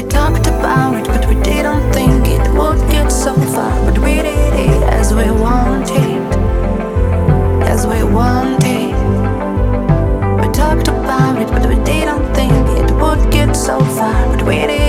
We talked about it, but we didn't think it would get so far. But we did it as we wanted, as we wanted. We talked about it, but we didn't think it would get so far. But we did.